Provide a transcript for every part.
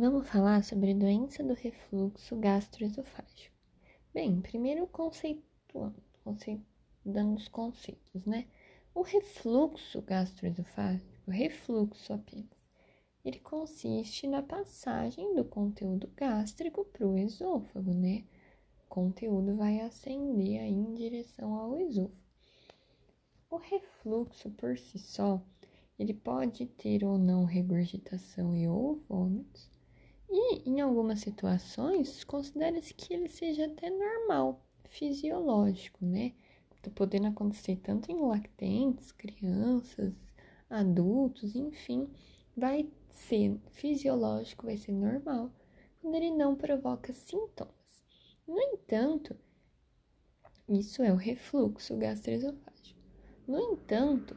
Vamos falar sobre doença do refluxo gastroesofágico. Bem, primeiro conceituando, conceito, dando os conceitos, né? O refluxo gastroesofágico, refluxo apenas, ele consiste na passagem do conteúdo gástrico para o esôfago, né? O conteúdo vai ascender aí em direção ao esôfago. O refluxo por si só, ele pode ter ou não regurgitação e ou vômitos, e em algumas situações considera-se que ele seja até normal, fisiológico, né? Tá podendo acontecer tanto em lactentes, crianças, adultos, enfim, vai ser fisiológico, vai ser normal, quando ele não provoca sintomas. No entanto, isso é o refluxo gastroesofágico. No entanto,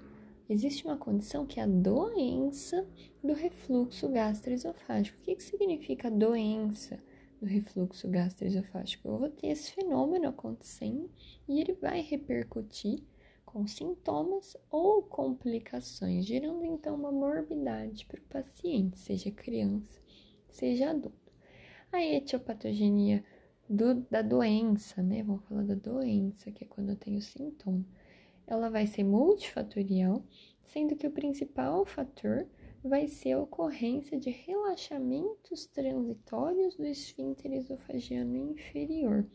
existe uma condição que é a doença do refluxo gastroesofágico. O que, que significa doença do refluxo gastroesofágico? Eu vou ter esse fenômeno acontecendo e ele vai repercutir com sintomas ou complicações, gerando então uma morbidade para o paciente, seja criança, seja adulto. A etiopatogenia do, da doença, né? Vamos falar da doença, que é quando eu tenho sintoma ela vai ser multifatorial, sendo que o principal fator vai ser a ocorrência de relaxamentos transitórios do esfíncter esofagiano inferior.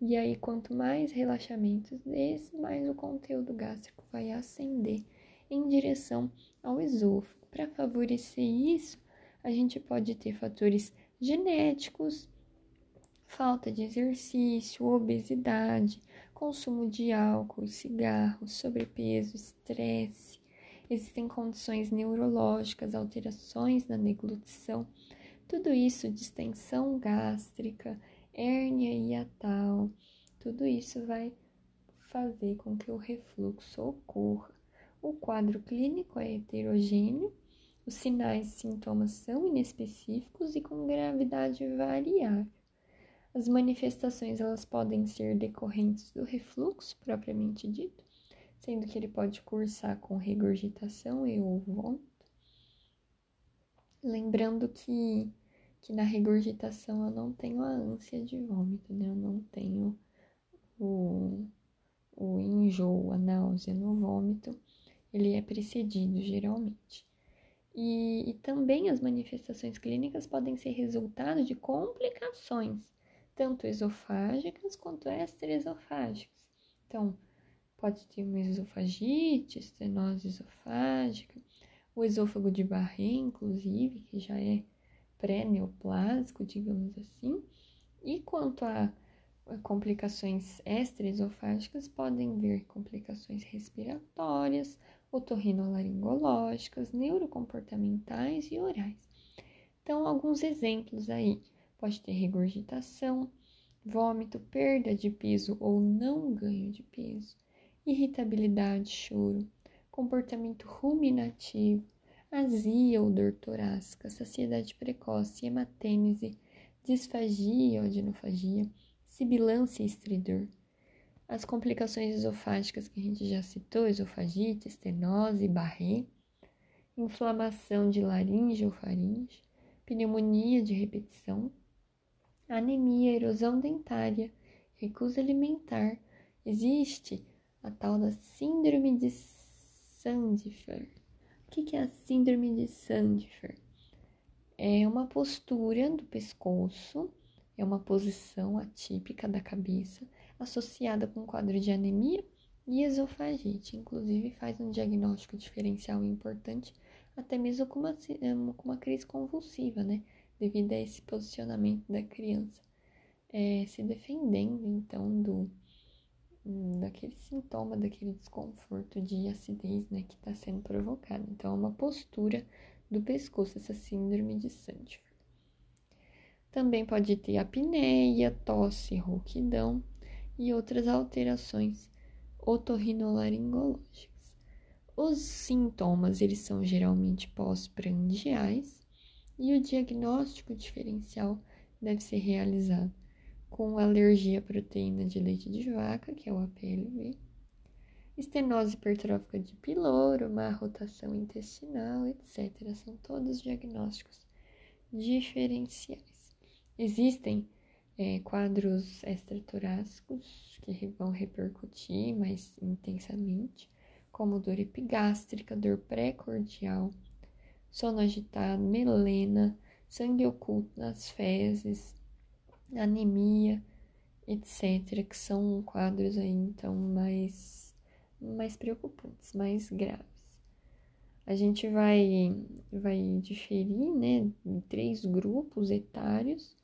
E aí, quanto mais relaxamentos desses, mais o conteúdo gástrico vai ascender em direção ao esôfago. Para favorecer isso, a gente pode ter fatores genéticos, falta de exercício, obesidade, consumo de álcool, cigarro, sobrepeso, estresse. Existem condições neurológicas, alterações na deglutição, tudo isso, distensão gástrica, hérnia hiatal, tudo isso vai fazer com que o refluxo ocorra. O quadro clínico é heterogêneo, os sinais e sintomas são inespecíficos e com gravidade variável. As manifestações elas podem ser decorrentes do refluxo propriamente dito, sendo que ele pode cursar com regurgitação e ou vômito. Lembrando que, que na regurgitação eu não tenho a ânsia de vômito, né? Eu não tenho o, o enjoo, a náusea no vômito, ele é precedido geralmente. E, e também as manifestações clínicas podem ser resultado de complicações tanto esofágicas quanto extraesofágicas. Então, pode ter uma esofagite, estenose esofágica, o esôfago de Barré, inclusive, que já é pré-neoplásico, digamos assim. E quanto a complicações extraesofágicas, podem vir complicações respiratórias, otorrinolaringológicas, neurocomportamentais e orais. Então, alguns exemplos aí Pode ter regurgitação, vômito, perda de peso ou não ganho de peso, irritabilidade, choro, comportamento ruminativo, azia ou dor torácica, saciedade precoce, hematênese, disfagia ou adenofagia, sibilância e estridor. As complicações esofágicas que a gente já citou, esofagite, estenose, barré, inflamação de laringe ou faringe, pneumonia de repetição, anemia, erosão dentária, recusa alimentar. Existe a tal da síndrome de Sandifer. O que é a síndrome de Sandifer? É uma postura do pescoço, é uma posição atípica da cabeça, associada com um quadro de anemia e esofagite. Inclusive, faz um diagnóstico diferencial importante, até mesmo com uma, com uma crise convulsiva, né? Devido a esse posicionamento da criança, é, se defendendo então do daquele sintoma, daquele desconforto de acidez, né, que está sendo provocado. Então, é uma postura do pescoço, essa síndrome de Sandifer. Também pode ter apneia, tosse, rouquidão e outras alterações otorrinolaringológicas. Os sintomas, eles são geralmente pós-prandiais e o diagnóstico diferencial deve ser realizado com alergia à proteína de leite de vaca, que é o APLV, estenose hipertrófica de pyloro, má rotação intestinal, etc. São todos diagnósticos diferenciais. Existem é, quadros extratorácicos que vão repercutir mais intensamente, como dor epigástrica, dor pré-cordial, sono agitado, melena, sangue oculto nas fezes, anemia, etc., que são quadros aí então mais, mais preocupantes, mais graves. A gente vai, vai diferir né, em três grupos etários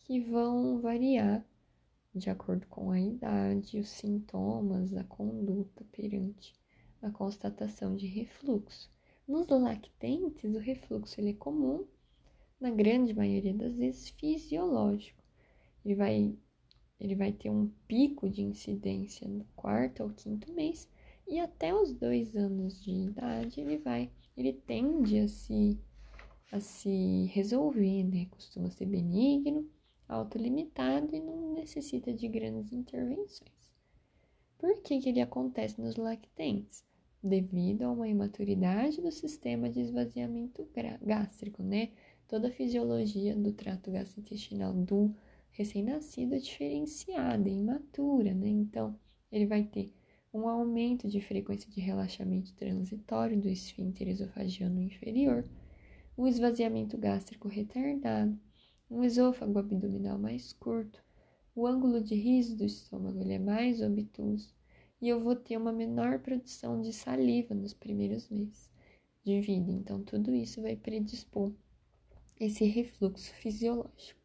que vão variar de acordo com a idade, os sintomas, a conduta perante a constatação de refluxo. Nos lactentes, o refluxo ele é comum, na grande maioria das vezes fisiológico. Ele vai, ele vai ter um pico de incidência no quarto ou quinto mês e até os dois anos de idade ele vai, ele tende a se, a se resolver, né? Costuma ser benigno, autolimitado e não necessita de grandes intervenções. Por que, que ele acontece nos lactentes? Devido a uma imaturidade do sistema de esvaziamento gástrico, né? Toda a fisiologia do trato gastrointestinal do recém-nascido é diferenciada, é imatura, né? Então, ele vai ter um aumento de frequência de relaxamento transitório do esfíncter esofagiano inferior, um esvaziamento gástrico retardado, um esôfago abdominal mais curto, o ângulo de riso do estômago ele é mais obtuso e eu vou ter uma menor produção de saliva nos primeiros meses de vida. Então, tudo isso vai predispor esse refluxo fisiológico.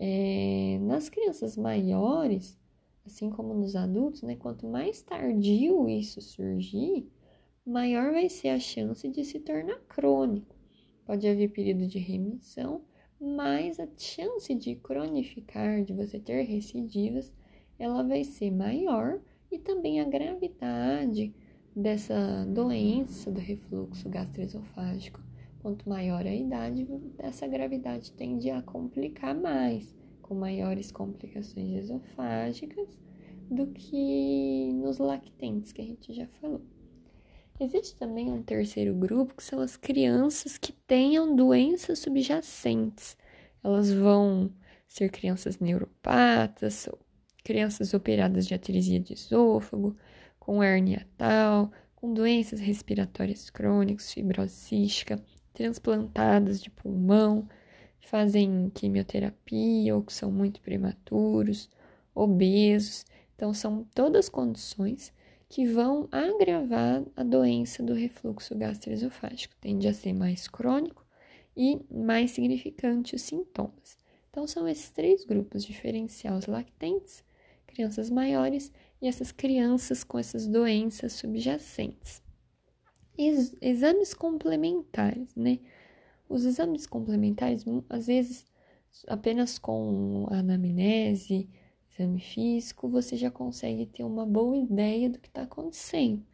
É, nas crianças maiores, assim como nos adultos, né, quanto mais tardio isso surgir, maior vai ser a chance de se tornar crônico. Pode haver período de remissão, mas a chance de cronificar, de você ter recidivas, ela vai ser maior e também a gravidade dessa doença do refluxo gastroesofágico. Quanto maior a idade, essa gravidade tende a complicar mais, com maiores complicações esofágicas do que nos lactentes, que a gente já falou. Existe também um terceiro grupo, que são as crianças que tenham doenças subjacentes. Elas vão ser crianças neuropatas, crianças operadas de atresia de esôfago, com hernia tal, com doenças respiratórias crônicas, fibrose cística, transplantadas de pulmão, fazem quimioterapia ou que são muito prematuros, obesos. Então, são todas condições que vão agravar a doença do refluxo gastroesofágico. Tende a ser mais crônico e mais significante os sintomas. Então, são esses três grupos diferencial os lactentes, crianças maiores e essas crianças com essas doenças subjacentes. Ex exames complementares, né? Os exames complementares, às vezes, apenas com anamnese, exame físico, você já consegue ter uma boa ideia do que está acontecendo.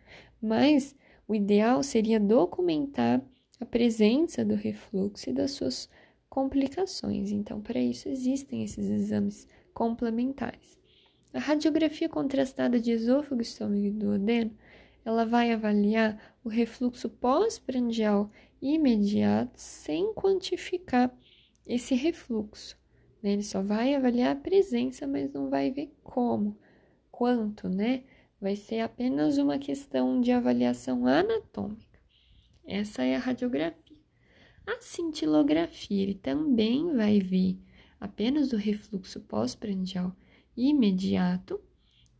Mas o ideal seria documentar a presença do refluxo e das suas complicações. Então, para isso existem esses exames complementares. A radiografia contrastada de esôfago, estômago e duodeno, ela vai avaliar o refluxo pós-prandial imediato sem quantificar esse refluxo. Né? Ele só vai avaliar a presença, mas não vai ver como, quanto, né? Vai ser apenas uma questão de avaliação anatômica. Essa é a radiografia. A cintilografia, ele também vai ver apenas o refluxo pós-prandial imediato,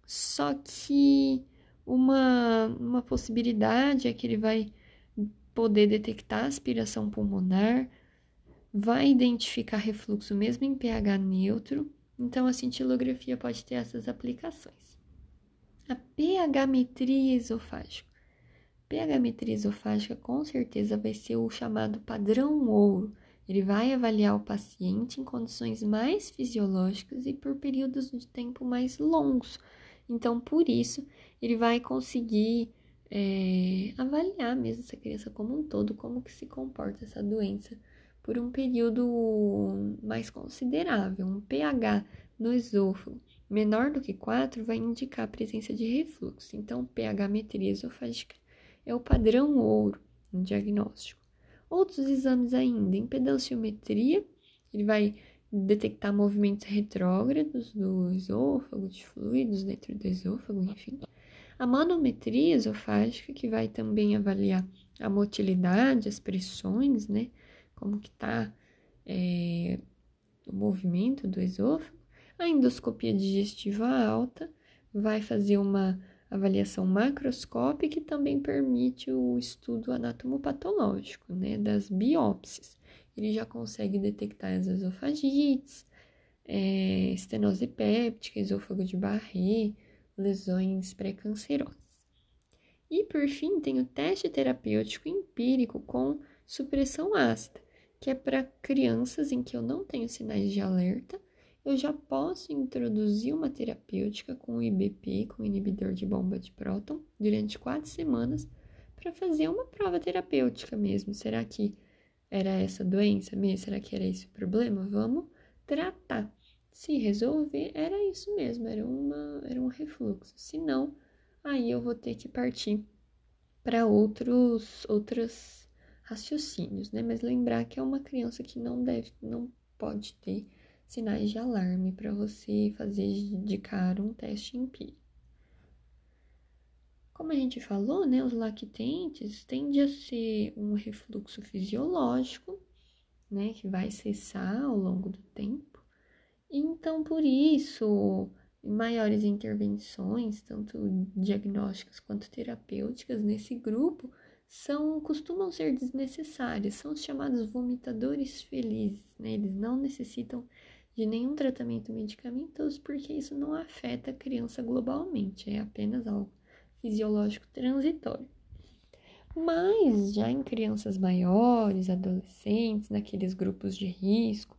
só que uma, uma possibilidade é que ele vai poder detectar aspiração pulmonar, vai identificar refluxo mesmo em pH neutro, então a cintilografia pode ter essas aplicações. A pH-metria esofágica. pH-metria esofágica com certeza vai ser o chamado padrão ouro. Ele vai avaliar o paciente em condições mais fisiológicas e por períodos de tempo mais longos. Então, por isso, ele vai conseguir é, avaliar mesmo essa criança como um todo, como que se comporta essa doença por um período mais considerável. Um pH no esôfago menor do que 4 vai indicar a presença de refluxo. Então, pH metria esofágica é o padrão ouro no diagnóstico. Outros exames ainda, impedanciometria, ele vai detectar movimentos retrógrados do esôfago, de fluidos dentro do esôfago, enfim. A manometria esofágica, que vai também avaliar a motilidade, as pressões, né? Como que tá é, o movimento do esôfago. A endoscopia digestiva alta vai fazer uma avaliação macroscópica que também permite o estudo anatomopatológico, né, das biópsias. Ele já consegue detectar as esofagites, é, estenose péptica, esôfago de Barré, lesões pré-cancerosas. E por fim, tem o teste terapêutico empírico com supressão ácida, que é para crianças em que eu não tenho sinais de alerta, eu já posso introduzir uma terapêutica com IBP, com inibidor de bomba de próton, durante quatro semanas, para fazer uma prova terapêutica mesmo. Será que era essa doença mesmo? Será que era esse o problema? Vamos tratar. Se resolver, era isso mesmo, era, uma, era um refluxo. Se não, aí eu vou ter que partir para outros outros raciocínios, né? Mas lembrar que é uma criança que não deve, não pode ter sinais de alarme para você fazer de cara um teste empírico. Como a gente falou, né, os lactentes tendem a ser um refluxo fisiológico, né, que vai cessar ao longo do tempo. Então, por isso, maiores intervenções, tanto diagnósticas quanto terapêuticas nesse grupo, são costumam ser desnecessárias, são os chamados vomitadores felizes, né? Eles não necessitam de nenhum tratamento medicamentoso porque isso não afeta a criança globalmente, é apenas algo fisiológico transitório. Mas já em crianças maiores, adolescentes, naqueles grupos de risco,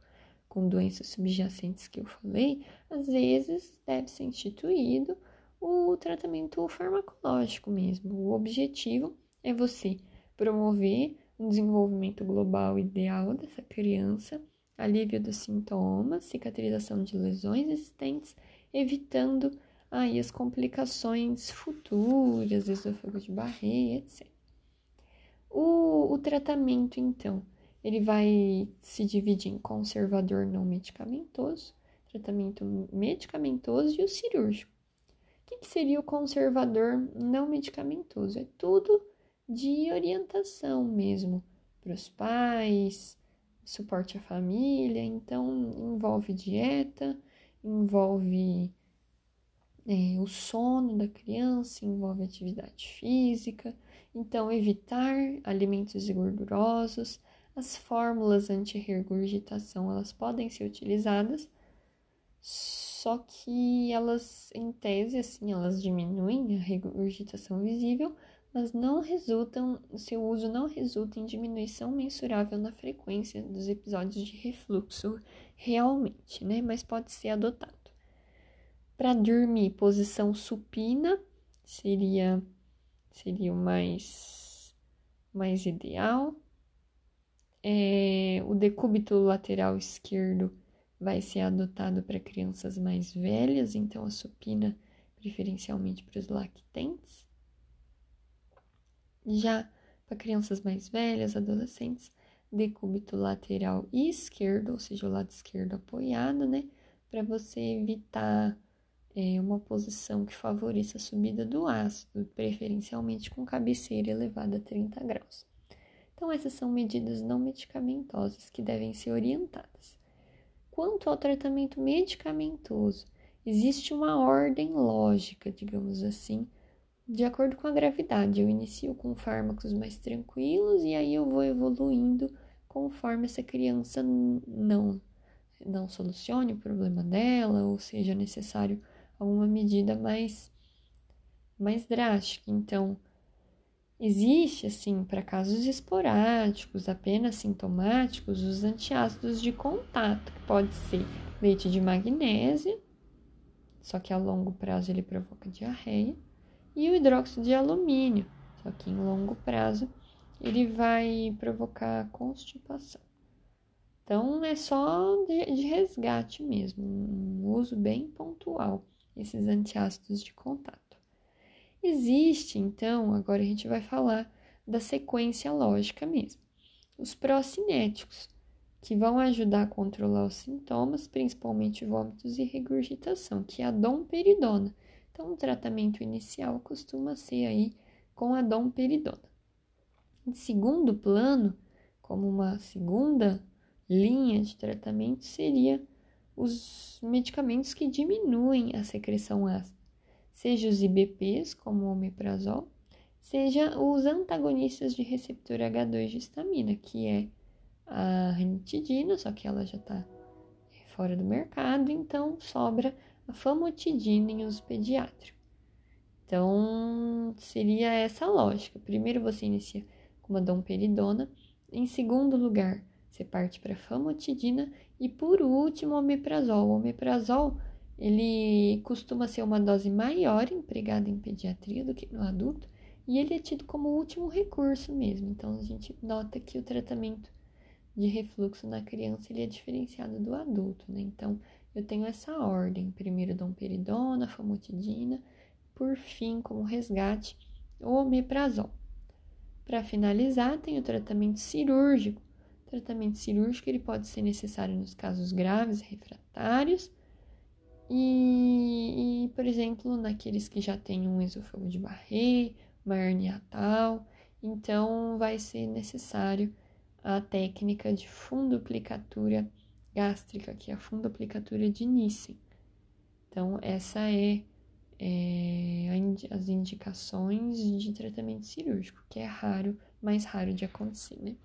com doenças subjacentes que eu falei, às vezes deve ser instituído o tratamento farmacológico mesmo. O objetivo é você promover um desenvolvimento global ideal dessa criança, alívio dos sintomas, cicatrização de lesões existentes, evitando aí as complicações futuras, esôfago de Barré, etc. O, o tratamento, então, ele vai se dividir em conservador não medicamentoso, tratamento medicamentoso e o cirúrgico. O que, que seria o conservador não medicamentoso? É tudo de orientação mesmo para os pais, suporte à família, então envolve dieta, envolve é, o sono da criança, envolve atividade física, então evitar alimentos gordurosos, as fórmulas anti-regurgitação, elas podem ser utilizadas, só que elas, em tese, assim, elas diminuem a regurgitação visível, mas não resultam, seu uso não resulta em diminuição mensurável na frequência dos episódios de refluxo realmente, né? Mas pode ser adotado. Para dormir, posição supina seria seria o mais mais ideal. É, o decúbito lateral esquerdo vai ser adotado para crianças mais velhas, então a supina preferencialmente para os lactentes. Já para crianças mais velhas, adolescentes, decúbito lateral esquerdo, ou seja, o lado esquerdo apoiado, né? Para você evitar é, uma posição que favoreça a subida do ácido, preferencialmente com cabeceira elevada a 30 graus. Então, essas são medidas não medicamentosas que devem ser orientadas. Quanto ao tratamento medicamentoso, existe uma ordem lógica, digamos assim, de acordo com a gravidade. Eu inicio com fármacos mais tranquilos e aí eu vou evoluindo conforme essa criança não não solucione o problema dela ou seja necessário alguma medida mais mais drástica. Então, Existe, assim, para casos esporádicos, apenas sintomáticos, os antiácidos de contato, que pode ser leite de magnésia, só que a longo prazo ele provoca diarreia, e o hidróxido de alumínio, só que em longo prazo ele vai provocar constipação. Então é só de, de resgate mesmo, um uso bem pontual, esses antiácidos de contato. Existe, então, agora a gente vai falar da sequência lógica mesmo. os procinéticos, que vão ajudar a controlar os sintomas, principalmente vômitos e regurgitação, que é a domperidona. Então, o tratamento inicial costuma ser aí com a domperidona. Em segundo plano, como uma segunda linha de tratamento, seria os medicamentos que diminuem a secreção ácida, seja os IBPs, como o omeprazol, seja os antagonistas de receptor H2 de histamina, que é a ranitidina, só que ela já está fora do mercado, então sobra a famotidina em uso pediátrico. Então, seria essa a lógica. Primeiro você inicia com uma domperidona, em segundo lugar, você parte para famotidina e por último, o omeprazol. O omeprazol, ele costuma ser uma dose maior empregada em pediatria do que no adulto, e ele é tido como último recurso mesmo. Então, a gente nota que o tratamento de refluxo na criança ele é diferenciado do adulto, né? Então, eu tenho essa ordem: primeiro domperidona, famotidina, por fim, como resgate, o omeprazol. Para finalizar, tem o tratamento cirúrgico. O tratamento cirúrgico ele pode ser necessário nos casos graves refratários e, e, por exemplo, naqueles que já têm um esôfago de Barré, uma hernia tal, então vai ser necessário a técnica de fundoplicatura gástrica, que é a fundoplicatura de Nissen. Então, essa é, é as indicações de tratamento cirúrgico, que é raro, mais raro de acontecer, né?